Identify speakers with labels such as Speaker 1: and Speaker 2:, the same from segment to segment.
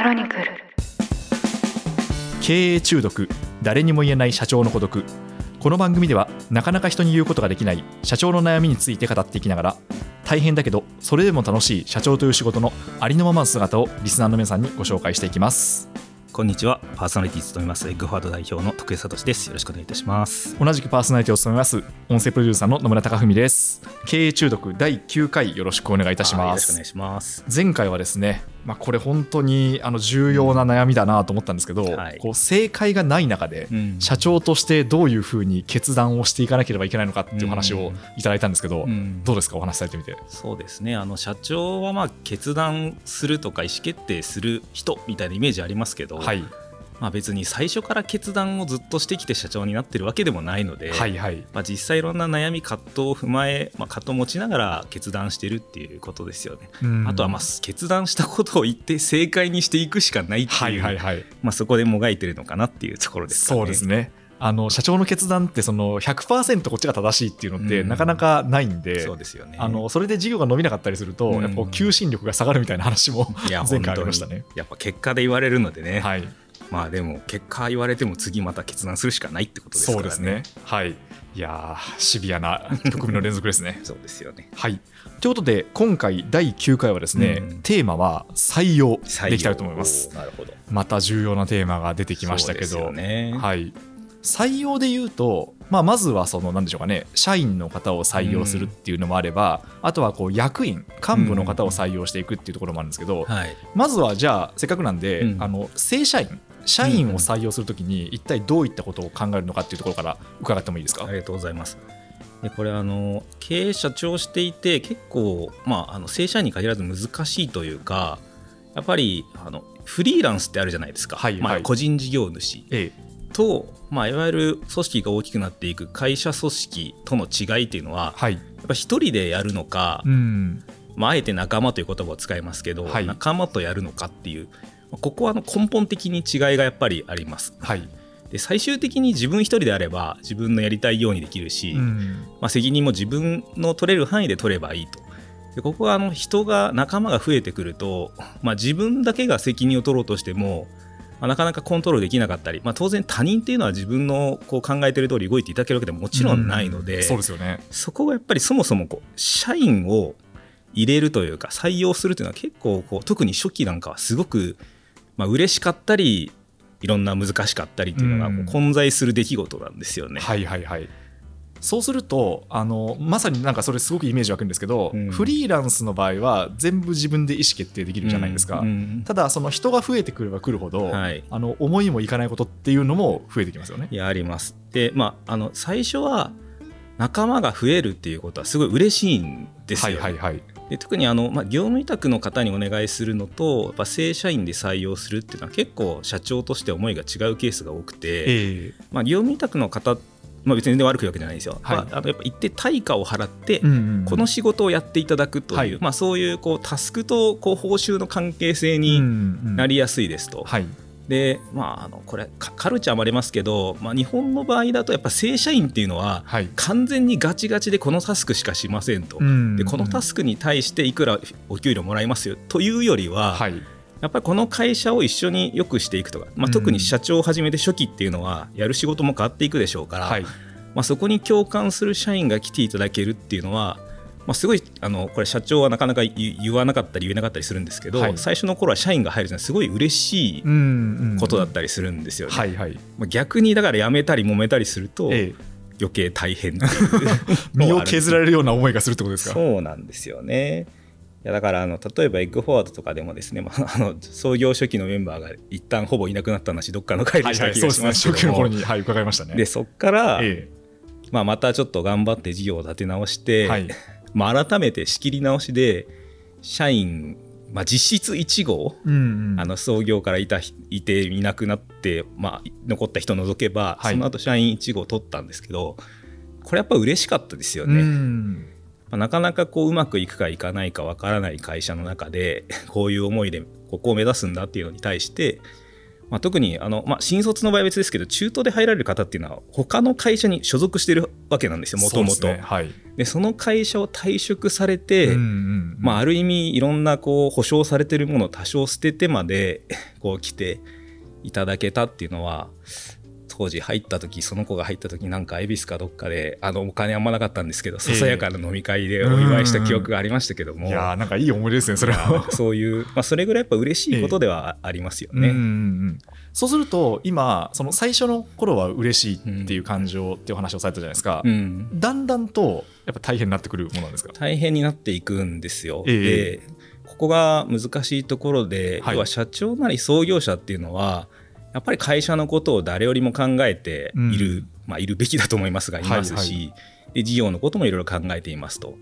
Speaker 1: クロニクル。
Speaker 2: 経営中毒。誰にも言えない社長の孤独。この番組ではなかなか人に言うことができない社長の悩みについて語っていきながら大変だけどそれでも楽しい社長という仕事のありのままの姿をリスナーの皆さんにご紹介していきます。
Speaker 3: こんにちは。パーソナリティ務めますエッグフォワード代表の徳江聡ですよろしくお願いいたします。
Speaker 2: 同じくパーソナリティを務めます音声プロデューサーの野村貴文です。経営中毒第9回よろしくお願いいたします。
Speaker 3: はいよろしくお願いします。
Speaker 2: 前回はですね、まあ、これ本当にあの重要な悩みだなと思ったんですけど、
Speaker 3: はい。
Speaker 2: こう正解がない中で、
Speaker 3: うん。
Speaker 2: 社長としてどういうふうに決断をしていかなければいけないのかっていう話を
Speaker 3: うん。
Speaker 2: いただいたんですけど、
Speaker 3: うん。
Speaker 2: どうですか？お話しされてみて。
Speaker 3: そうですね。あの社長はまあ決断するとか意思決定する人みたいなイメージありますけど、
Speaker 2: はい
Speaker 3: まあ、別に最初から決断をずっとしてきて社長になってるわけでもないので、
Speaker 2: はいはい。
Speaker 3: まあ、実際いろんな悩み葛藤を踏まえ、まあ、葛藤を持ちながら決断してるっていうことですよね。
Speaker 2: うん。
Speaker 3: あとはまあ決断したことを言って正解にしていくしかないっていう、
Speaker 2: はいはいはい。
Speaker 3: まあ、そこでもがいてるのかなっていうところですかね。
Speaker 2: そうですね。あの社長の決断ってその100%こっちが正しいっていうのって
Speaker 3: うん。
Speaker 2: なかなかないんで、
Speaker 3: そうですよね。
Speaker 2: あのそれで事業が伸びなかったりすると、
Speaker 3: うん。
Speaker 2: やっぱ求心力が下がるみたいな話も前回ありましたね。
Speaker 3: やっぱ結果で言われるのでね、
Speaker 2: はい
Speaker 3: まあでも結果言われても次また決断するしかないってことですからね。
Speaker 2: そうですねはいいやーシビアな局面の連続ですね
Speaker 3: そうですよね。
Speaker 2: はい。ということで、今回第9回はですね、
Speaker 3: うん
Speaker 2: テーマは採用でいきたいと思います。。
Speaker 3: なるほど。
Speaker 2: また重要なテーマが出てきましたけど、
Speaker 3: よね
Speaker 2: はい。採用で言うと、まあ、まずはその何でしょうかね社員の方を採用するっていうのもあれば、あとはこう役員幹部の方を採用していくっていうところもあるんですけど、
Speaker 3: はい。
Speaker 2: まずはじゃあせっかくなんで、
Speaker 3: うん。
Speaker 2: あの正社員社員を採用するときに一体どういったことを考えるのかっていうところから伺ってもいいですか、
Speaker 3: ありがとうございます。でこれあの経営者長していて結構、まあ、あの正社員に限らず難しいというかやっぱりあのフリーランスってあるじゃないですか、まあ、
Speaker 2: はい。はい
Speaker 3: 個人事業主。
Speaker 2: え
Speaker 3: と、まあ、いわゆる組織が大きくなっていく会社組織との違いっていうのは
Speaker 2: えはい。
Speaker 3: やっぱ一人でやるのか、
Speaker 2: うん。
Speaker 3: まあ、あえて仲間という言葉を使いますけど、
Speaker 2: はい
Speaker 3: 仲間とやるのかっていうここはあの根本的に違いがやっぱりあります。
Speaker 2: はい。
Speaker 3: で最終的に自分一人であれば自分のやりたいようにできるし、
Speaker 2: うん。
Speaker 3: まあ、責任も自分の取れる範囲で取ればいいと。でここはあの人が仲間が増えてくると、まあ、自分だけが責任を取ろうとしても、まあ、なかなかコントロールできなかったり、まあ、当然他人っていうのは自分のこう考えてる通り動いていただけるわけでももちろんないので、
Speaker 2: うんそうですよね。
Speaker 3: そこがやっぱりそもそもこう社員を入れるというか採用するというのは結構こう特に初期なんかはすごく、まあ嬉しかったりいろんな難しかったりというのが混在する出来事なんですよね。
Speaker 2: はいはいはい。そうするとあのまさになんかそれすごくイメージ湧くんですけど、
Speaker 3: うん
Speaker 2: フリーランスの場合は全部自分で意思決定できるじゃないですか、
Speaker 3: うんうん
Speaker 2: ただその人が増えてくればくるほど、
Speaker 3: はい
Speaker 2: あの思いもいかないことっていうのも増えてきますよね
Speaker 3: いやあります。でまああの最初は仲間が増えるっていうことはすごい嬉しいんです
Speaker 2: は
Speaker 3: よ。
Speaker 2: いはいはい
Speaker 3: で特にあの、まあ、業務委託の方にお願いするのとやっぱ正社員で採用するっていうのは結構社長として思いが違うケースが多くて。
Speaker 2: ええ
Speaker 3: まあ、業務委託の方、まあ、別に全然悪く言うわけじゃないんですよ。
Speaker 2: はい。
Speaker 3: まあ、あのやっぱ一定対価を払って、
Speaker 2: うんうん
Speaker 3: この仕事をやっていただくという、
Speaker 2: はい。
Speaker 3: まあ、そういうこうタスクとこう報酬の関係性
Speaker 2: うん
Speaker 3: に
Speaker 2: うん。
Speaker 3: なりやすいですと。
Speaker 2: はい。
Speaker 3: でまあ、あのこれカカルチャーもありますけど、まあ、日本の場合だとやっぱ正社員っていうのは
Speaker 2: はい。
Speaker 3: 完全にガチガチでこのタスクしかしませんと。
Speaker 2: うん。
Speaker 3: でこのタスクに対していくらお給料もらいますよというよりは、
Speaker 2: はい
Speaker 3: やっぱりこの会社を一緒に良くしていくとか、まあ、
Speaker 2: うん。
Speaker 3: 特に社長を始めて初期っていうのはやる仕事も変わっていくでしょうから、
Speaker 2: はい。
Speaker 3: まあ、そこに共感する社員が来ていただけるっていうのは、まあ、すごいあのこれ社長はなかなか言言わなかったり言えなかったりするんですけど、
Speaker 2: はい。
Speaker 3: 最初の頃は社員が入るのはすごい嬉しいことだったりするんですよね。
Speaker 2: はいはい。
Speaker 3: まあ、逆にだから辞めたり揉めたりすると
Speaker 2: ええ。
Speaker 3: 余計大変
Speaker 2: 身を削ら
Speaker 3: れ
Speaker 2: れるような思いがするってことですか？
Speaker 3: そうなんですよね。いやだからあの例えばエッグフォワードとかでもですね、まあ、あの創業初期のメンバーが一旦ほぼいなくなった話どっかの回
Speaker 2: はい
Speaker 3: でした気が
Speaker 2: すね
Speaker 3: ますけ
Speaker 2: 初期の頃に、はい、伺いましたね。
Speaker 3: でそっから、
Speaker 2: え
Speaker 3: まあ、またちょっと頑張って事業を立て直して、
Speaker 2: えはい。
Speaker 3: まあ、改めて仕切り直しで社員、まあ、実質1号、
Speaker 2: うんうん。
Speaker 3: あの創業からいたいていなくなって、まあ、残った人を除けば、
Speaker 2: はい。
Speaker 3: その後社員1号取ったんですけどこれやっぱ嬉しかったですよ
Speaker 2: う
Speaker 3: ね。
Speaker 2: ん
Speaker 3: まあなかなかこううまくいくかいかないかわからない会社の中で こういう思いでここを目指すんだっていうのに対して、まあ、特にあの、まあ、新卒の場合は別ですけど中途で入られる方っていうのは他の会社に所属してるわけなんですよもともと
Speaker 2: そ
Speaker 3: の会社を退職されて、あ、ある意味いろんなこう保証されてるものを多少捨ててまでこう来ていただけたっていうのは当時入った時その子が入った時なんか恵比寿かどっかであのお金あんまなかったんですけどささやかな飲み会でお祝いした記憶がありましたけども、
Speaker 2: いやーなんかいい思い出ですねそれは。
Speaker 3: そういう、まあ、それぐらいやっぱ嬉しいことではありますよね。
Speaker 2: うんうんうん。そうすると今その最初の頃は嬉しいっていう感情っていうお話をされたじゃないですか、
Speaker 3: うん。
Speaker 2: だんだんとやっぱ大変になってくるものなんですか？
Speaker 3: 大変になっていくんですよ。
Speaker 2: ええ。
Speaker 3: でここが難しいところで、
Speaker 2: はい。
Speaker 3: 要は社長なり創業者っていうのはやっぱり会社のことを誰よりも考えている、
Speaker 2: うん
Speaker 3: まあ、いるべきだと思いますがいますし、
Speaker 2: はい。
Speaker 3: で事業のこともいろいろ考えていますと。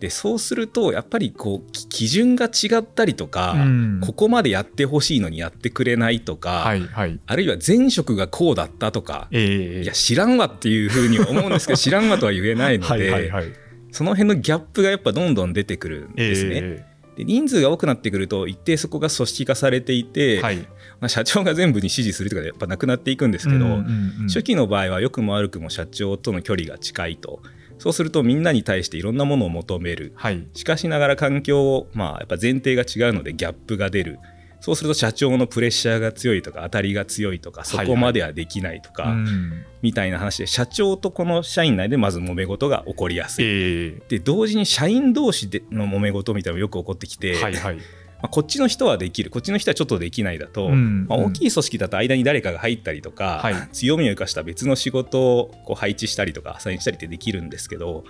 Speaker 3: でそうするとやっぱりこうき基準が違ったりとか、
Speaker 2: うん。
Speaker 3: ここまでやってほしいのにやってくれないとか、
Speaker 2: はいはい。
Speaker 3: あるいは前職がこうだったとか、
Speaker 2: ええ
Speaker 3: いや知らんわっていうふうには思うんですけど知らんわとは言えないので、
Speaker 2: はいはいはい。
Speaker 3: その辺のギャップがやっぱどんどん出てくるんですね。
Speaker 2: え
Speaker 3: で人数が多くなってくると一定そこが組織化されていて、
Speaker 2: えはい。
Speaker 3: まあ、社長が全部に指示するとかやっぱなくなっていくんですけど、
Speaker 2: うんうんうん。
Speaker 3: 初期の場合は良くも悪くも社長との距離が近いと。そうするとみんなに対していろんなものを求める。
Speaker 2: はい。
Speaker 3: しかしながら環境を、まあ、やっぱ前提が違うのでギャップが出るそうすると社長のプレッシャーが強いとか当たりが強いとかそこまではできないとか、
Speaker 2: うん。
Speaker 3: みたいな話で社長とこの社員内でまず揉め事が起こりやすい。
Speaker 2: え
Speaker 3: で同時に社員同士での揉め事みたいなのもよく起こってきて、
Speaker 2: えはいはい。
Speaker 3: まあ、こっちの人はできる。こっちの人はちょっとできないだと、
Speaker 2: うん。
Speaker 3: まあ、大きい組織だと間に誰かが入ったりとか、
Speaker 2: はい。
Speaker 3: 強みを生かした別の仕事をこう配置したりとかアサインしたりってできるんですけどやっ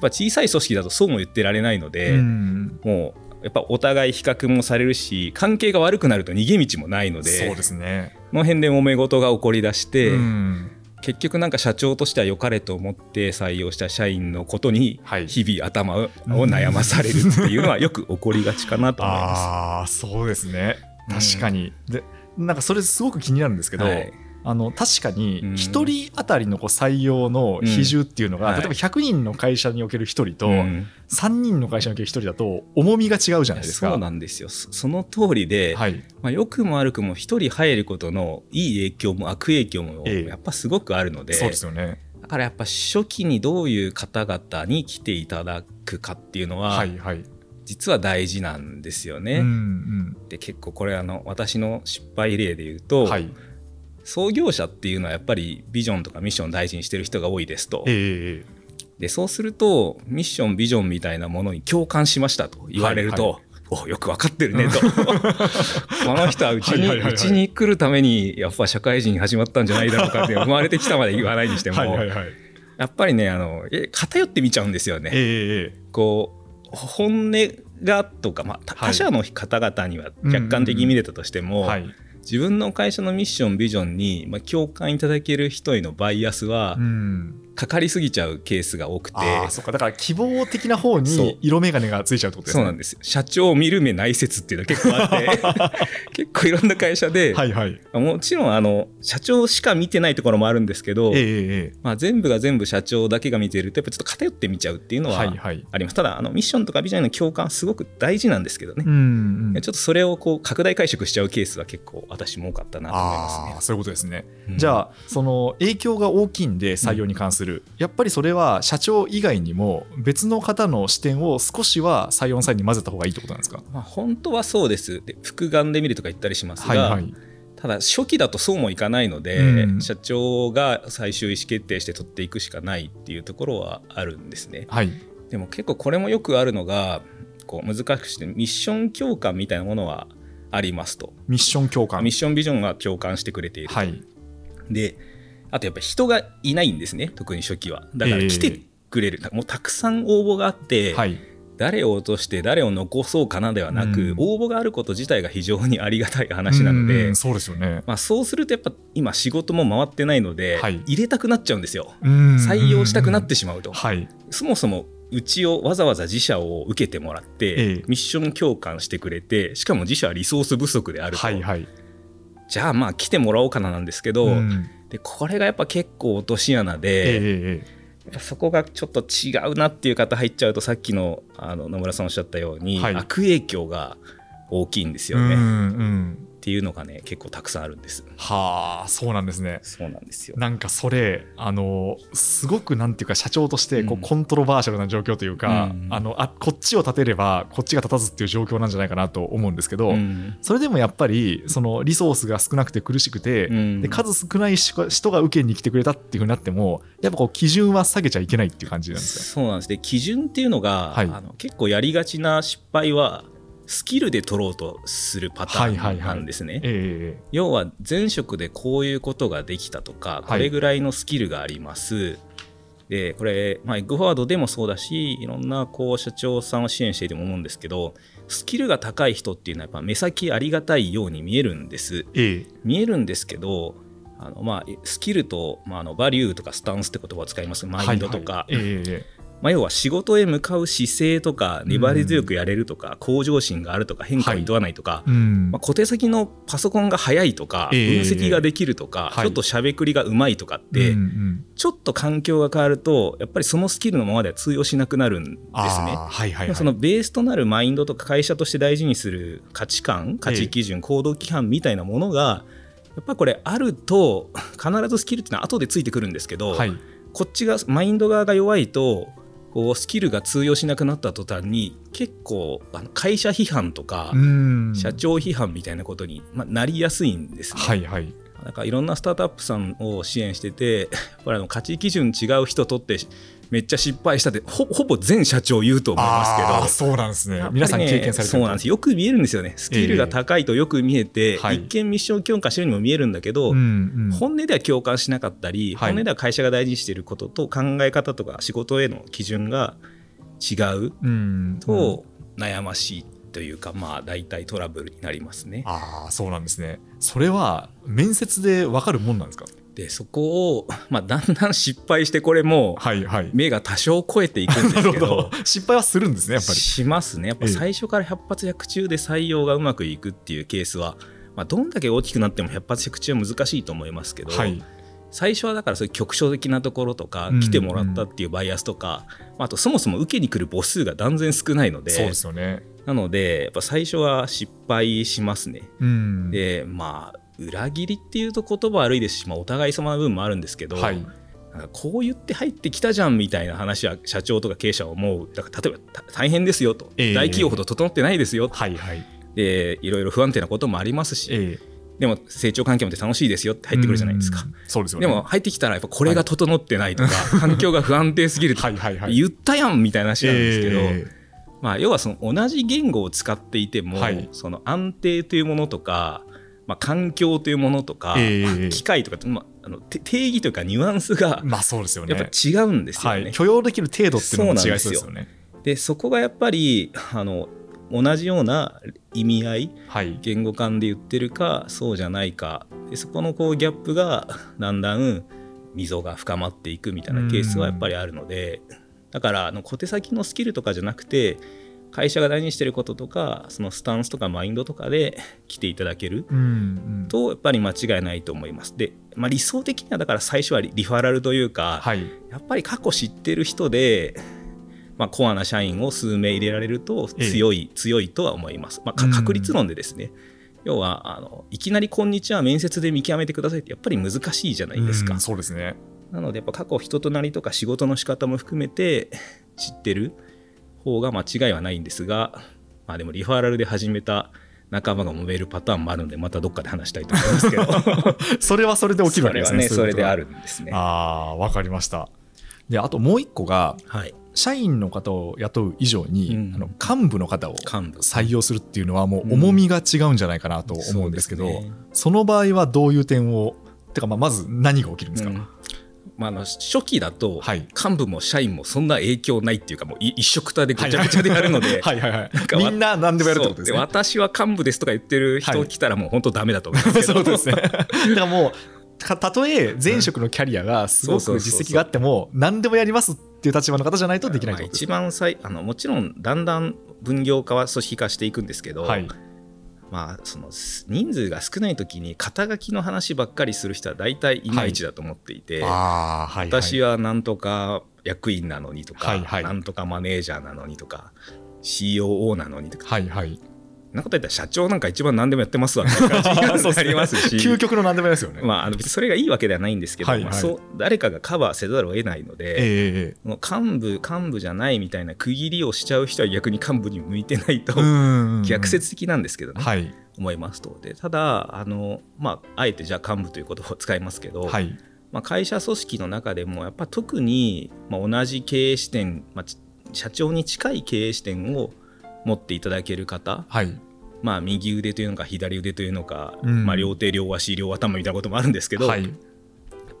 Speaker 3: ぱ小さい組織だとそうも言ってられないので、
Speaker 2: うん。
Speaker 3: もうやっぱお互い比較もされるし関係が悪くなると逃げ道もないので
Speaker 2: そうですね。
Speaker 3: この辺で揉め事が起こりだして、
Speaker 2: うん。
Speaker 3: 結局なんか社長としては良かれと思って採用した社員のことに
Speaker 2: はい。
Speaker 3: 日々頭を悩まされるっていうのは よく起こりがちかなと思います。
Speaker 2: ああそうですね。
Speaker 3: うん。
Speaker 2: 確かに、でなんかそれすごく気になるんですけど、
Speaker 3: はい
Speaker 2: あの確かに
Speaker 3: うん
Speaker 2: 1人当たりのこう採用の比重っていうのが、
Speaker 3: うんはい
Speaker 2: 例えば100人の会社における1人と、
Speaker 3: うん
Speaker 2: 3人の会社における1人だと重みが違うじゃないですか。
Speaker 3: そうなんですよそその通りで、
Speaker 2: はい、
Speaker 3: まあ、良くも悪くも一人入ることのいい影響も悪影響も
Speaker 2: ええ
Speaker 3: やっぱすごくあるので,、
Speaker 2: そうですよね。
Speaker 3: だからやっぱ初期にどういう方々に来ていただくかっていうのは、
Speaker 2: はいはい。
Speaker 3: 実は大事なんですよね。
Speaker 2: うん
Speaker 3: で結構これあの私の失敗例で言う
Speaker 2: う
Speaker 3: と、
Speaker 2: ん、はい。
Speaker 3: 創業者っていうのはやっぱりビジョンとかミッションを大事にしてる人が多いですと。
Speaker 2: ええ
Speaker 3: でそうするとミッションビジョンみたいなものに共感しましたと言われると、
Speaker 2: はい
Speaker 3: およく分かってるねと この人はうちに
Speaker 2: はいはいはいはいう
Speaker 3: ちに来るためにやっぱ社会人始まったんじゃないだろうかって生まれてきたまで言わないにしても、
Speaker 2: はいはいはい。
Speaker 3: やっぱりねあのえ偏って見ちゃうんですよね。
Speaker 2: ええ
Speaker 3: こう本音がとか、まあ、他
Speaker 2: はい
Speaker 3: 他社の方々には客観的に見れたとしても、
Speaker 2: はい。
Speaker 3: 自分の会社のミッションビジョンに、まあ、共感いただける人へのバイアスは
Speaker 2: うん。
Speaker 3: かかりすぎちゃうケースが多くて、
Speaker 2: そっか。だから希望的な方に色眼鏡がついちゃうってことですね。
Speaker 3: そうなんですよ社長を見る目ない説っていうのが結構あって 結構いろんな会社で、
Speaker 2: はいはい。
Speaker 3: もちろんあの社長しか見てないところもあるんですけど、
Speaker 2: ええええ
Speaker 3: まあ、全部が全部社長だけが見てるとやっぱちょっと偏って見ちゃうっていうのは
Speaker 2: はいはい。
Speaker 3: あります、ただあのミッションとかビジョンへの共感すごく大事なんですけどね、
Speaker 2: うんうん
Speaker 3: ちょっとそれをこう拡大解釈しちゃうケースは結構私も多かったなと思いますね。
Speaker 2: そういうことですね。
Speaker 3: うん
Speaker 2: じゃあその影響が大きいんで採用に関する、やっぱりそれは社長以外にも別の方の視点を少しは採用の際に混ぜた方がいいってことなんですか？
Speaker 3: まあ、本当はそうですで複眼で見るとか言ったりしますが、
Speaker 2: はいはい。
Speaker 3: ただ初期だとそうもいかないので、
Speaker 2: うん
Speaker 3: 社長が最終意思決定して取っていくしかないっていうところはあるんですね。
Speaker 2: はい。
Speaker 3: でも結構これもよくあるのがこう難しくしてミッション共感みたいなものはありますと。
Speaker 2: ミッション共感
Speaker 3: ミッ。ションビジョンは共感してくれていると。
Speaker 2: はい。
Speaker 3: であとやっぱ人がいないんですね特に初期は。だから来てくれる、もうたくさん応募があって、
Speaker 2: はい。
Speaker 3: 誰を落として誰を残そうかなではなく、
Speaker 2: うん
Speaker 3: 応募があること自体が非常にありがたい話なので、
Speaker 2: うんそうですよね。
Speaker 3: まあ、そうするとやっぱ今仕事も回ってないので、
Speaker 2: はい
Speaker 3: 入れたくなっちゃうんですよ
Speaker 2: 採
Speaker 3: 採用したくなってしまうと、
Speaker 2: はい。
Speaker 3: そもそもうちをわざわざ自社を受けてもらって、
Speaker 2: ええ
Speaker 3: ミッション共感してくれてしかも自社はリソース不足であると、
Speaker 2: はいはい。
Speaker 3: じゃあまあ来てもらおうかななんですけど、
Speaker 2: うん
Speaker 3: でこれがやっぱ結構落とし穴
Speaker 2: ええ
Speaker 3: で、
Speaker 2: ええ
Speaker 3: やっぱそこがちょっと違うなっていう方入っちゃうとさっきのあの野村さんおっしゃったように、
Speaker 2: はい。
Speaker 3: 悪影響が大きいんです
Speaker 2: ええ
Speaker 3: よね。
Speaker 2: うんうん
Speaker 3: っていうのがね結構たくさんあるんです。
Speaker 2: はあそうなんですね。
Speaker 3: そうなんですよ。
Speaker 2: なんかそれあのすごくなんていうか社長としてこう、
Speaker 3: うん。
Speaker 2: コントロバーシャルな状況というか、
Speaker 3: うん
Speaker 2: あのあこっちを立てればこっちが立たずっていう状況なんじゃないかなと思うんですけど、
Speaker 3: うん。
Speaker 2: それでもやっぱりそのリソースが少なくて苦しくて、
Speaker 3: うん。
Speaker 2: で数少ない人人が受けに来てくれたっていうふうになってもやっぱこう基準は下げちゃいけないっていう感じなんですか
Speaker 3: そうなんです。で基準っていうのが、
Speaker 2: はい。
Speaker 3: あの結構やりがちな失敗はスキルで取ろうとするパタ
Speaker 2: はいはいはい。
Speaker 3: ーンなんですね、
Speaker 2: え
Speaker 3: 要は前職でこういうことができたとかこれぐらいのスキルがあります、でこれ、まあ、エッグフォワードでもそうだしいろんなこう社長さんを支援していても思うんですけどスキルが高い人っていうのはやっぱ目先ありがたいように見えるんです。
Speaker 2: ええ。え
Speaker 3: 見えるんですけどあのまあスキルと、まあ、あのバリューとかスタンスって言葉を使います。マインドとか、
Speaker 2: はいはい。え
Speaker 3: まあ、要は仕事へ向かう姿勢とか粘り強くやれるとか、向上心があるとか変化を厭わないとか、
Speaker 2: うん。
Speaker 3: まあ、小手先のパソコンが速いとか、
Speaker 2: ええ
Speaker 3: 分析ができるとか、
Speaker 2: はい。
Speaker 3: ちょっとしゃべくりがうまいとかって、ちょっと環境が変わるとやっぱりそのスキルのままでは通用しなくなるんですね。
Speaker 2: はいはいはい。
Speaker 3: そのベースとなるマインドとか会社として大事にする価値観価値基準、行動規範みたいなものがやっぱりこれあると必ずスキルっていうのは後でついてくるんですけど、
Speaker 2: はい。
Speaker 3: こっちがマインド側が弱いとこうスキルが通用しなくなった途端に結構あの会社批判とか、
Speaker 2: うん
Speaker 3: 社長批判みたいなことに、まあ、なりやすいんですね。
Speaker 2: はいはい
Speaker 3: なんかいろんなスタートアップさんを支援しててやっぱりあの価値基準違う人とってめっちゃ失敗したってほほぼ全社長言うと思いますけど。
Speaker 2: そうなんですね。
Speaker 3: ね
Speaker 2: 皆さん経験されてる
Speaker 3: そうなんです。よく見えるんですよね。スキルが高いとよく見えて、
Speaker 2: はい。
Speaker 3: 一見ミッション強化してるにも見えるんだけど、
Speaker 2: うんうん。
Speaker 3: 本音では共感しなかったり、
Speaker 2: はい。
Speaker 3: 本音では会社が大事にしていることと考え方とか仕事への基準が違う
Speaker 2: うん。
Speaker 3: と悩ましいというか、まあ大体トラブルになりますね。
Speaker 2: ああそうなんですね。それは面接で分かるもんなんですか？
Speaker 3: でそこを、まあ、だんだん失敗してこれも
Speaker 2: はいはい。
Speaker 3: 目が多少超えていくんで
Speaker 2: な
Speaker 3: すけど
Speaker 2: るほど。失敗はするんですねやっぱり。
Speaker 3: しますね。やっぱ
Speaker 2: ええ。
Speaker 3: 最初から百発百中で採用がうまくいくっていうケースは、まあ、どんだけ大きくなっても百発百中は難しいと思いますけど、
Speaker 2: はい
Speaker 3: 最初はだからそういう局所的なところとか
Speaker 2: うん
Speaker 3: 来てもらったっていうバイアスとか、まああとそもそも受けに来る母数が断然少ないので
Speaker 2: そうですよね。
Speaker 3: なのでやっぱ最初は失敗しますね。
Speaker 2: うん。
Speaker 3: でまあ裏切りっていうと言葉悪いですし、まあ、お互い様の部分もあるんですけど、
Speaker 2: はい。
Speaker 3: なんかこう言って入ってきたじゃんみたいな話は社長とか経営者は思う。だから例えばた大変ですよと、
Speaker 2: ええ。
Speaker 3: 大企業ほど整ってないですよ
Speaker 2: はいはい。
Speaker 3: でいろいろ不安定なこともありますし、
Speaker 2: ええ
Speaker 3: でも成長環境も楽しいですよって入ってくるじゃないですか。
Speaker 2: うん。そうですよね。
Speaker 3: でも入ってきたらやっぱこれが整ってないとか、環境が不安定すぎるとか、
Speaker 2: はいはいはい。
Speaker 3: 言ったやんみたいな話なんですけど、
Speaker 2: え
Speaker 3: まあ、要はその同じ言語を使っていても、
Speaker 2: はい。
Speaker 3: その安定というものとか、まあ、環境というものとか、
Speaker 2: ええ。
Speaker 3: 機械とかって、まあ、あのて定義というかニュアンスが
Speaker 2: えまあそうですよね。
Speaker 3: やっぱ違うんですよね。
Speaker 2: はい。許容できる程度っていうのも違いそうですよね。
Speaker 3: でそこがやっぱりあの同じような意味合い
Speaker 2: はい。
Speaker 3: 言語間で言ってるかそうじゃないか。でそこのこうギャップが だんだん溝が深まっていくみたいなケースはやっぱりあるので。だからあの小手先のスキルとかじゃなくて会社が大事にしてることとかそのスタンスとかマインドとかで来ていただけるとやっぱり間違いないと思います。で、まあ、理想的にはだから最初はリリファラルというか、
Speaker 2: はい。
Speaker 3: やっぱり過去知ってる人で、まあ、コアな社員を数名入れられると
Speaker 2: ええ。
Speaker 3: 強い、強いとは思います。まあ、確率論でですね、要はあのいきなり「こんにちは」面接で見極めてくださいってやっぱり難しいじゃないですか。
Speaker 2: うんそうですね。
Speaker 3: なのでやっぱ過去人となりとか仕事の仕方も含めて知ってる方が間違いはないんですが、まあ、でもリファラルで始めた仲間が揉めるパターンもあるのでまたどっかで話したいと思いますけど。
Speaker 2: それはそれで起きるわけですね。
Speaker 3: それはねそれであ
Speaker 2: る
Speaker 3: るんですね。
Speaker 2: ああーわかりました。であともう一個が
Speaker 3: はい、
Speaker 2: 社員の方を雇う以上に、
Speaker 3: うん。
Speaker 2: あの幹部の方を採用するっていうのはもう重みが違うんじゃないかなと思うんですけど、
Speaker 3: そうですね。
Speaker 2: その場合はどういう点をてかまあまず何が起きるんですか、
Speaker 3: うん。まあ、あの初期だと
Speaker 2: はい。
Speaker 3: 幹部も社員もそんな影響ないっていうかもうい一緒くたでぐちゃぐちゃでやるので
Speaker 2: みんな何でもやるってことですね。
Speaker 3: 私は幹部ですとか言ってる
Speaker 2: はい
Speaker 3: 人来たらもう本当ダメだと思いますけど。
Speaker 2: そうですね。だからもうかたとえ前職のキャリアがすごく実績があっても何でもやりますっていう立場の方じゃないとできないっ
Speaker 3: まあ一番最あのもちろんだんだん分業化は組織化していくんですけど、
Speaker 2: はい。
Speaker 3: まあ、その人数が少ない時に肩書きの話ばっかりする人は大体いまいちだと思っていて、
Speaker 2: はい
Speaker 3: 私はなんとか役員なのにとか、
Speaker 2: はいはい。
Speaker 3: なんとかマネージャーなのにとか COO なのにとか。
Speaker 2: はいはい
Speaker 3: なこと言ったら社長なんか一番何でもやってますわみたいな感じになりますし。
Speaker 2: 究極の何でもですよね。
Speaker 3: まあ、あの別にそれがいいわけではないんですけど、
Speaker 2: はいはい。
Speaker 3: まあ、そう誰かがカバーせざるを得ないので、
Speaker 2: え
Speaker 3: もう幹部幹部じゃないみたいな区切りをしちゃう人は逆に幹部に向いてないと、逆説的なんですけどね、
Speaker 2: はい。
Speaker 3: 思いますと。でただあの、まあ、あえてじゃあ幹部という言葉を使いますけど、
Speaker 2: はい。
Speaker 3: まあ、会社組織の中でもやっぱ特に、まあ、同じ経営視点、まあ、ち社長に近い経営視点を持っていただける方、
Speaker 2: はい。
Speaker 3: まあ、右腕というのか左腕というのか、
Speaker 2: うん。
Speaker 3: まあ、両手両足両頭みたいなこともあるんですけど、
Speaker 2: はい。
Speaker 3: やっ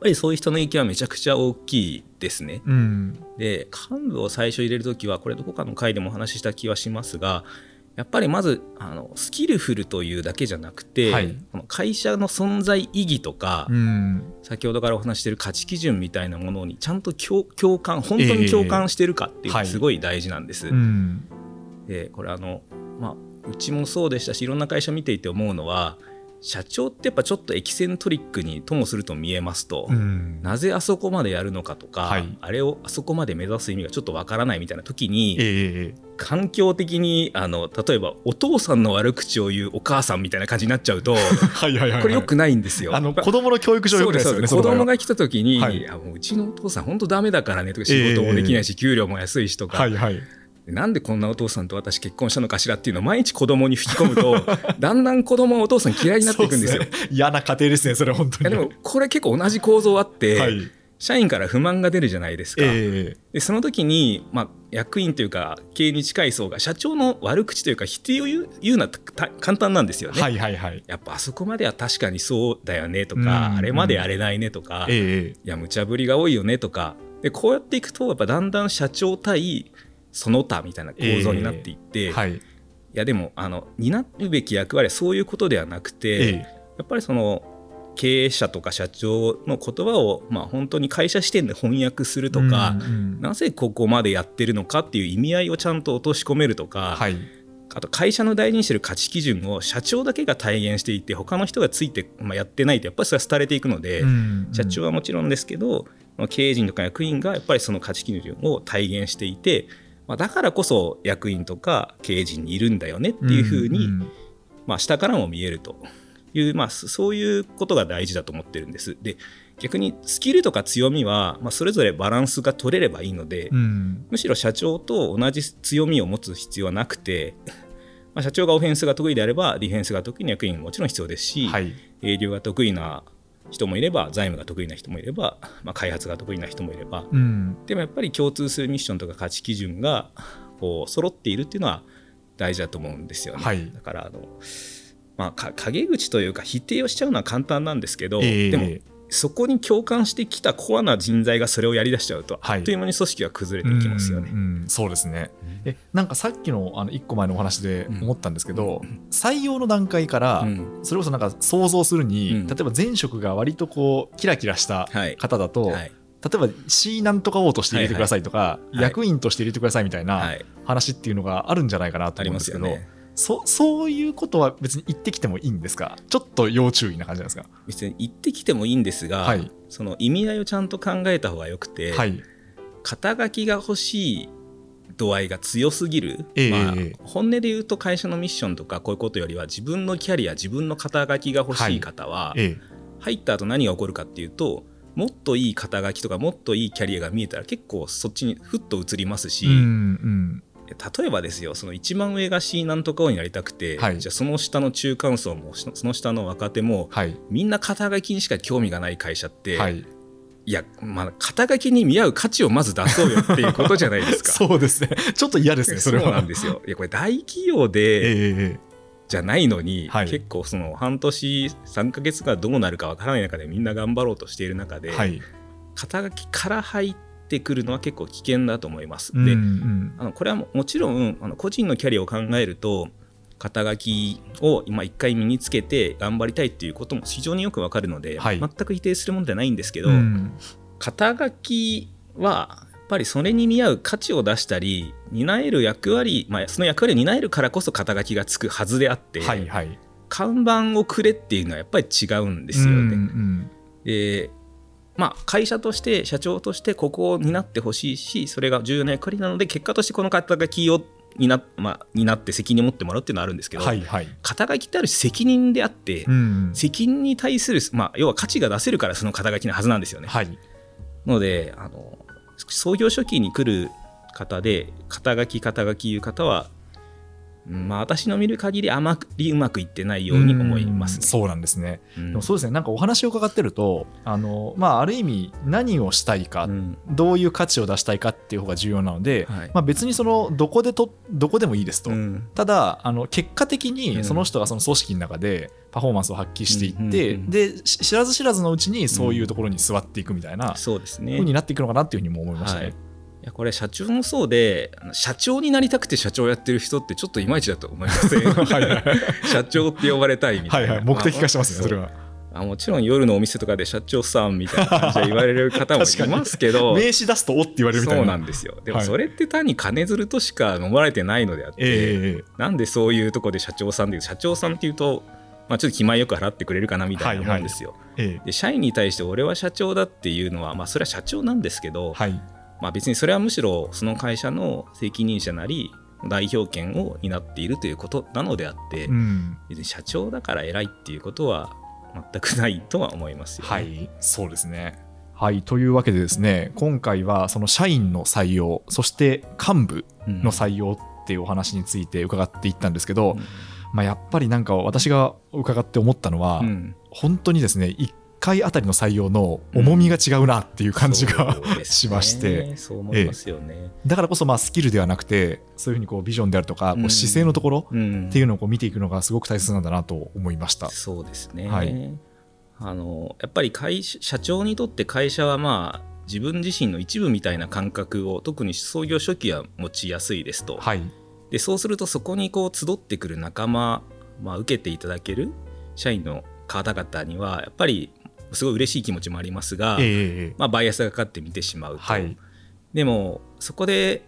Speaker 3: ぱりそういう人の影響はめちゃくちゃ大きいですね。
Speaker 2: うん。
Speaker 3: で幹部を最初入れるときはこれどこかの回でもお話しした気はしますがやっぱりまずあのスキルフルというだけじゃなくて、
Speaker 2: はい。
Speaker 3: この会社の存在意義とか、
Speaker 2: うん。
Speaker 3: 先ほどからお話ししている価値基準みたいなものにちゃんと共共感本当に共感してるかっていうのがすごい大事なんです。
Speaker 2: うん
Speaker 3: でこれあの、まあ、うちもそうでしたしいろんな会社見ていて思うのは社長ってやっぱちょっとエキセントリックにともすると見えますと、
Speaker 2: うん。
Speaker 3: なぜあそこまでやるのかとか、
Speaker 2: はい。
Speaker 3: あれをあそこまで目指す意味がちょっとわからないみたいな時に、
Speaker 2: ええ。
Speaker 3: 環境的にあの例えばお父さんの悪口を言うお母さんみたいな感じになっちゃうと
Speaker 2: はいはいはいはい。
Speaker 3: これよくないんですよ。
Speaker 2: あの子供の教育上よくないですよね
Speaker 3: 子供
Speaker 2: が
Speaker 3: が来た時に、
Speaker 2: はい。
Speaker 3: もううちのお父さん本当ダメだからねとか仕事もできないし、給料も安いしとか、
Speaker 2: はいはい
Speaker 3: なんでこんなお父さんと私結婚したのかしらっていうのを毎日子供に吹き込むと だんだん子供はお父さん嫌いになっていくんですよ。
Speaker 2: ね。嫌な家庭ですねそれ本当に。
Speaker 3: でもこれ結構同じ構造あって、
Speaker 2: はい。
Speaker 3: 社員から不満が出るじゃないですか。
Speaker 2: え
Speaker 3: でその時に、まあ、役員というか経営に近い層が社長の悪口というか否定を言う言うのはた簡単なんですよね。
Speaker 2: えはいはいはい。
Speaker 3: やっぱあそこまでは確かにそうだよねと
Speaker 2: うん。
Speaker 3: か、あれまでやれないねとか、い
Speaker 2: え。え
Speaker 3: や無茶ぶりが多いよねとか。でこうやっていくとやっぱだんだん社長対その他みたいな構造になっていって、い
Speaker 2: はい。
Speaker 3: やでもあの担うべき役割はそういうことではなくて、
Speaker 2: え
Speaker 3: やっぱりその経営者とか社長の言葉を、まあ、本当に会社視点で翻訳する
Speaker 2: え
Speaker 3: とか、
Speaker 2: うんうん。
Speaker 3: なぜここまでやってるのかっていう意味合いをちゃんと落とし込めるとか、
Speaker 2: はい。
Speaker 3: あと会社の大事にしてる価値基準を社長だけが体現していて他の人がついて、まあ、やってないとやっぱりそれは廃れていくので、
Speaker 2: うん
Speaker 3: 社長はもちろんですけど経営陣とか役員がやっぱりその価値基準を体現していて、まあ、だからこそ役員とか経営陣にいるんだよねっていうふうに、
Speaker 2: んん。
Speaker 3: まあ、下からも見えるという、まあ、そそういうことが大事だと思ってるんです。で逆にスキルとか強みは、まあ、それぞれバランスが取れればいいので、
Speaker 2: うん。
Speaker 3: むしろ社長と同じ強みを持つ必要はなくて、まあ、社長がオフェンスが得意であればディフェンスが得意な役員ももちろん必要ですし、
Speaker 2: はい。
Speaker 3: 営業が得意な人もいれば財務が得意な人もいれば、まあ、開発が得意な人もいれば、
Speaker 2: うん。
Speaker 3: でもやっぱり共通するミッションとか価値基準がこう揃っているっていうのは大事だと思うんですよね。
Speaker 2: はい。
Speaker 3: だからあの、まあ、か陰口というか否定をしちゃうのは簡単なんですけど、
Speaker 2: ええ。
Speaker 3: でもそこに共感してきたコアな人材がそれをやりだしちゃうと、
Speaker 2: はい。
Speaker 3: あっという間に組織が崩れていきますよね。
Speaker 2: うんうん。そうですね。えなんかさっきのあの1個前のお話で思ったんですけど、採用の段階から、
Speaker 3: うん。
Speaker 2: それこそなんか想像するに、
Speaker 3: うん。
Speaker 2: 例えば前職が割とこうキラキラした
Speaker 3: はい。
Speaker 2: 方だと、
Speaker 3: はい。
Speaker 2: 例えば C なんとか O として入れてくださいとか、
Speaker 3: いはい。
Speaker 2: 役員として入れてくださいみたい
Speaker 3: は、
Speaker 2: ない。話っていうのがあるんじゃないかなと思うんですけど、
Speaker 3: ね。
Speaker 2: そそういうことは別に言ってきてもいいんですか？ちょっと要注意な感じなんですか？
Speaker 3: 別に言ってきてもいいんですが、
Speaker 2: はい。
Speaker 3: その意味合いをちゃんと考えた方がよくて、
Speaker 2: はい。
Speaker 3: 肩書きが欲しい度合いが強すぎる、
Speaker 2: ええ
Speaker 3: まあ
Speaker 2: ええ。
Speaker 3: 本音で言うと会社のミッションとかこういうことよりは自分のキャリア自分の肩書きが欲しい方は、
Speaker 2: え
Speaker 3: 入った後何が起こるかっていうともっといい肩書きとかもっといいキャリアが見えたら結構そっちにふっと移りますし、
Speaker 2: えうんうん
Speaker 3: 例えばですよその一番上が C なんとかをになりたくて、
Speaker 2: はい。
Speaker 3: じゃあその下の中間層もその下の若手も
Speaker 2: はい。
Speaker 3: みんな肩書きにしか興味がない会社って、、
Speaker 2: はい。い
Speaker 3: や、まあ、肩書きに見合う価値をまず出そうよっていうことじゃないですか。
Speaker 2: そうですね。ちょっと嫌ですねそれは。
Speaker 3: そうなんですよ。いやこれ大企業で、
Speaker 2: ええ
Speaker 3: じゃないのに、
Speaker 2: はい。
Speaker 3: 結構その半年3ヶ月がどうなるかわからない中でみんな頑張ろうとしている中で、
Speaker 2: はい。
Speaker 3: 肩書きから入ってくるのは結構危険だと思います。
Speaker 2: うん
Speaker 3: で
Speaker 2: うん。
Speaker 3: あのこれはももちろんあの個人のキャリアを考えると肩書きを今一回身につけて頑張りたいっていうことも非常によくわかるので、
Speaker 2: はい。
Speaker 3: 全く否定するものではないんですけど、
Speaker 2: うん。
Speaker 3: 肩書きはやっぱりそれに見合う価値を出したり担える役割、まあ、その役割を担えるからこそ肩書きがつくはずであって、
Speaker 2: はいはい。
Speaker 3: 看板をくれっていうのはやっぱり違うんですよね。
Speaker 2: うんうん。
Speaker 3: でまあ、会社として社長としてここを担ってほしいしそれが重要な役割なので結果としてこの肩書きをにな,、まあ、になって責任を持ってもらうっていうのはあるんですけど、
Speaker 2: はいはい。
Speaker 3: 肩書きってある種責任であって、
Speaker 2: うん。
Speaker 3: 責任に対する、まあ、要は価値が出せるからその肩書きのはずなんですよね。
Speaker 2: はい。
Speaker 3: のであの創業初期に来る方で肩書き肩書きいう方は、うんまあ、私の見る限りあまりうまくいってないように思いますね。
Speaker 2: うんそうなんですね。
Speaker 3: うん。
Speaker 2: でもそうですね。なんかお話を伺ってるとあの、まあ、ある意味何をしたいか、
Speaker 3: うん。
Speaker 2: どういう価値を出したいかっていう方が重要なので、
Speaker 3: はい。
Speaker 2: まあ、別にそのどこでとどこでもいいですと、
Speaker 3: うん。
Speaker 2: ただあの結果的
Speaker 3: う
Speaker 2: に
Speaker 3: ん。
Speaker 2: その人がその組織の中でパフォーマンスを発揮していって、でし知らず知らずのうちにそういうところに座っていくみたいな
Speaker 3: そうですね。
Speaker 2: 風になっていくのかなっていうふうにも思いましたね。
Speaker 3: はいいやこれ社長もそうで社長になりたくて社長やってる人ってちょっといまいちだと思いません？
Speaker 2: はいはい。
Speaker 3: 社長って呼ばれたいみたな、
Speaker 2: はいい。はい、目的化してますね、
Speaker 3: あ
Speaker 2: それは。
Speaker 3: あもちろん夜のお店とかで社長さんみたいな感じで言われる方もいますけど
Speaker 2: 名刺出すとおって言われるみたいな。
Speaker 3: そうなんですよ。でも
Speaker 2: はい
Speaker 3: それって単に金づるとしか思われてないのであって、
Speaker 2: ええ
Speaker 3: なんでそういうとこで社長さんで社長さんっていうと、まあ、ちょっと気前よく払ってくれるかなみたいなもんですよ、
Speaker 2: ええ。
Speaker 3: で社員に対して俺は社長だっていうのは、まあ、それは社長なんですけど、
Speaker 2: はい。
Speaker 3: まあ、別にそれはむしろその会社の責任者なり代表権を担っているということなのであって、
Speaker 2: うん。
Speaker 3: 別に社長だから偉いっていうことは全くないとは思いますよね。
Speaker 2: はい、そうですね。はい、というわけでですね、今回はその社員の採用、そして幹部
Speaker 3: うん
Speaker 2: の採用っていうお話について伺っていったんですけど、
Speaker 3: うん
Speaker 2: まあ、やっぱりなんか私が伺って思ったのは、
Speaker 3: うん
Speaker 2: 本当にですね、1回あたりの採用の重みが違うなっていう感じが、
Speaker 3: そうです
Speaker 2: しまして。
Speaker 3: ねそう思いますよね。
Speaker 2: だからこそまあスキルではなくて、そういうふうにこうビジョンであるとか、こ
Speaker 3: う
Speaker 2: 姿勢のところ
Speaker 3: うん。
Speaker 2: っていうのをこう見ていくのがすごく大切なんだなと思いました。
Speaker 3: そうですね、
Speaker 2: はい。
Speaker 3: あのやっぱり会社社長にとって会社はまあ自分自身の一部みたいな感覚を特に創業初期は持ちやすいですと、
Speaker 2: はい、
Speaker 3: でそうするとそこにこう集ってくる仲間、まあ、受けていただける社員の方々にはやっぱりすごい嬉しい気持ちもありますが、
Speaker 2: ええええ
Speaker 3: まあ、バイアスがかかって見てしまうと、
Speaker 2: はい、
Speaker 3: でもそこで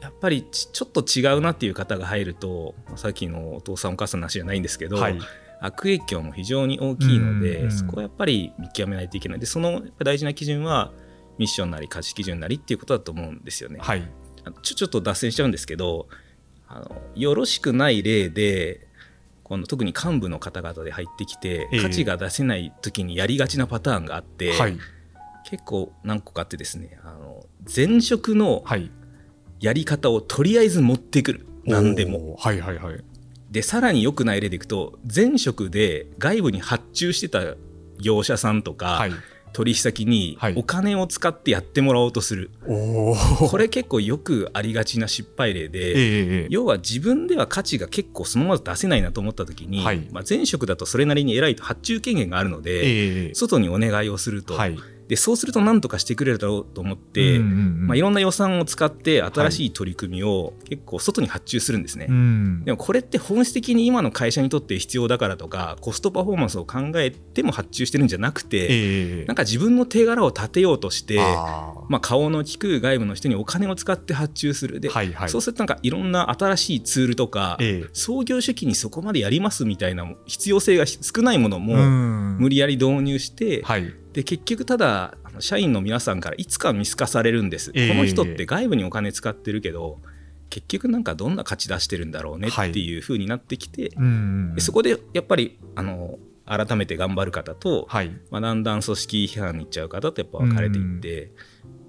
Speaker 3: やっぱりちちょっと違うなっていう方が入るとまあさっきのお父さんお母さんの話じゃないんですけど、
Speaker 2: はい、
Speaker 3: 悪影響も非常に大きいので、
Speaker 2: うんうん
Speaker 3: そこはやっぱり見極めないといけない。でその大事な基準はミッションなり価値基準なりっていうことだと思うんですよね。
Speaker 2: はい、
Speaker 3: ちょちょっと脱線しちゃうんですけどあのよろしくない例でこの特に幹部の方々で入ってきて、
Speaker 2: ええ
Speaker 3: 価値が出せない時にやりがちなパターンがあって、
Speaker 2: はい、
Speaker 3: 結構何個かあってですねあの前職の
Speaker 2: はい、
Speaker 3: やり方をとりあえず持ってくる何でも。
Speaker 2: はい、はい、はい。
Speaker 3: でさらに良くない例でいくと前職で外部に発注してた業者さんとか、
Speaker 2: はい。
Speaker 3: 取引先に
Speaker 2: はい。
Speaker 3: お金を使ってやってもらおうとする、
Speaker 2: おお。
Speaker 3: これ結構よくありがちな失敗例で、
Speaker 2: ええええ
Speaker 3: 要は自分では価値が結構そのまま出せないなと思った時に、
Speaker 2: はい。
Speaker 3: まあ、前職だとそれなりに偉いと発注権限があるので、
Speaker 2: えええ
Speaker 3: 外にお願いをすると、
Speaker 2: えはい。
Speaker 3: でそうすると何とかしてくれるだろうと思って、
Speaker 2: うんうんうん。
Speaker 3: まあ、いろんな予算を使って新しい取り組みを結構外に発注するんですね。
Speaker 2: うん。
Speaker 3: でもこれって本質的に今の会社にとって必要だからとかコストパフォーマンスを考えても発注してるんじゃなくて、
Speaker 2: ええ。
Speaker 3: なんか自分の手柄を立てようとして、まあ、顔の利く外部の人にお金を使って発注する。で、
Speaker 2: はいはい。
Speaker 3: そうするとなんかいろんな新しいツールとか、
Speaker 2: ええ。
Speaker 3: 創業初期にそこまでやりますみたいな必要性が少ないものも
Speaker 2: うん。
Speaker 3: 無理やり導入して、
Speaker 2: はい。
Speaker 3: で結局ただ社員の皆さんからいつか見透かされるんです、
Speaker 2: ええ。
Speaker 3: この人って外部にお金使ってるけど結局なんかどんな価値出してるんだろうねっていう風になってきて、
Speaker 2: うんうん
Speaker 3: でそこでやっぱりあの改めて頑張る方と、
Speaker 2: はい。
Speaker 3: まあ、だんだん組織批判に行っちゃう方とやっぱ分かれていって、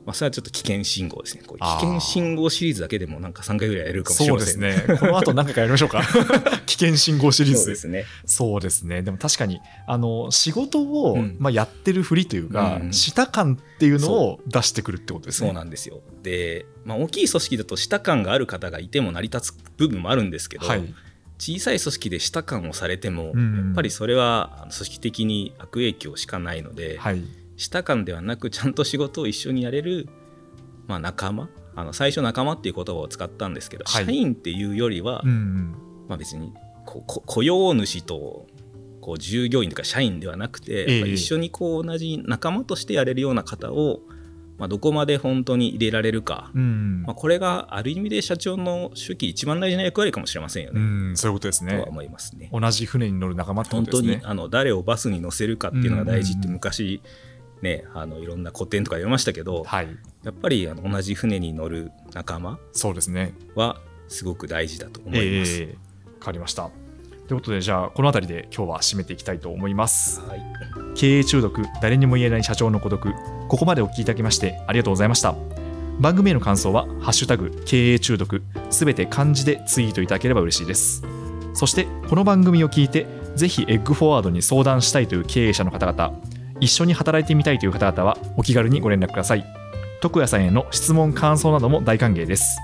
Speaker 3: まあ、それはちょっと危険信号ですね危険信号シリーズだけでもなんか3回ぐらいやれるかもしれ
Speaker 2: そうで
Speaker 3: ません
Speaker 2: すね。この後何回かやりましょうか。危険信号シリーズ。
Speaker 3: そうですね
Speaker 2: そうですね。でも確かに、あの、仕事を、
Speaker 3: うん
Speaker 2: まあ、やってるふりというか、
Speaker 3: うん
Speaker 2: した感っていうのを出してくるってことですね。
Speaker 3: そうなんですよで、まあ、大きい組織だと下感がある方がいても成り立つ部分もあるんですけど、
Speaker 2: はい。
Speaker 3: 小さい組織で下感をされても、
Speaker 2: うん
Speaker 3: やっぱりそれは組織的に悪影響しかないので、
Speaker 2: はい。
Speaker 3: 下感ではなくちゃんと仕事を一緒にやれる、まあ、仲間？あの最初仲間っていう言葉を使ったんですけど、
Speaker 2: はい
Speaker 3: 社員っていうよりは、
Speaker 2: うんうん。
Speaker 3: まあ、別にここ雇用主とこう従業員とか社員ではなくて、
Speaker 2: ええ
Speaker 3: やっぱり一緒にこう同じ仲間としてやれるような方を、まあ、どこまで本当に入れられるか、
Speaker 2: うん
Speaker 3: まあ、これがある意味で社長の初期一番大事な役割かもしれませんよね、
Speaker 2: うん、そういうことですね
Speaker 3: とは。思いますね。
Speaker 2: 同じ船に乗る仲間ってこ
Speaker 3: 本当
Speaker 2: とですね。
Speaker 3: にあの誰をバスに乗せるかっていうのが大事って
Speaker 2: うん
Speaker 3: 昔、ね、あのいろんな古典とか読みましたけど、
Speaker 2: はい。
Speaker 3: やっぱりあの同じ船に乗る仲間
Speaker 2: そうですね。
Speaker 3: はすごく大事だと思います。
Speaker 2: えー、分かりました。ということでじゃあこの辺りで今日は締めていきたいと思います。
Speaker 3: はい、
Speaker 2: 経営中毒誰にも言えない社長の孤独。ここまでお聞きいただきましてありがとうございました。番組への感想は「ハッシュタグ経営中毒」すべて漢字でツイートいただければ嬉しいです。そしてこの番組を聞いてぜひエッグフォワードに相談したいという経営者の方々一緒に働いてみたいという方々はお気軽にご連絡ください。徳谷さんへの質問感想なども大歓迎です。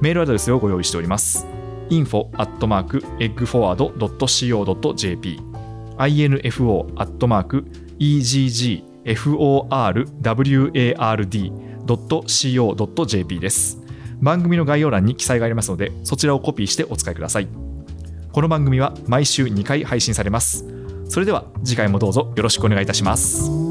Speaker 2: メールアドレスをご用意しております。info at mark eggforward.co.jp info at mark eggforward.co.jp です。番組の概要欄に記載がありますのでそちらをコピーしてお使いください。この番組は毎週2回配信されます。それでは次回もどうぞよろしくお願いいたします。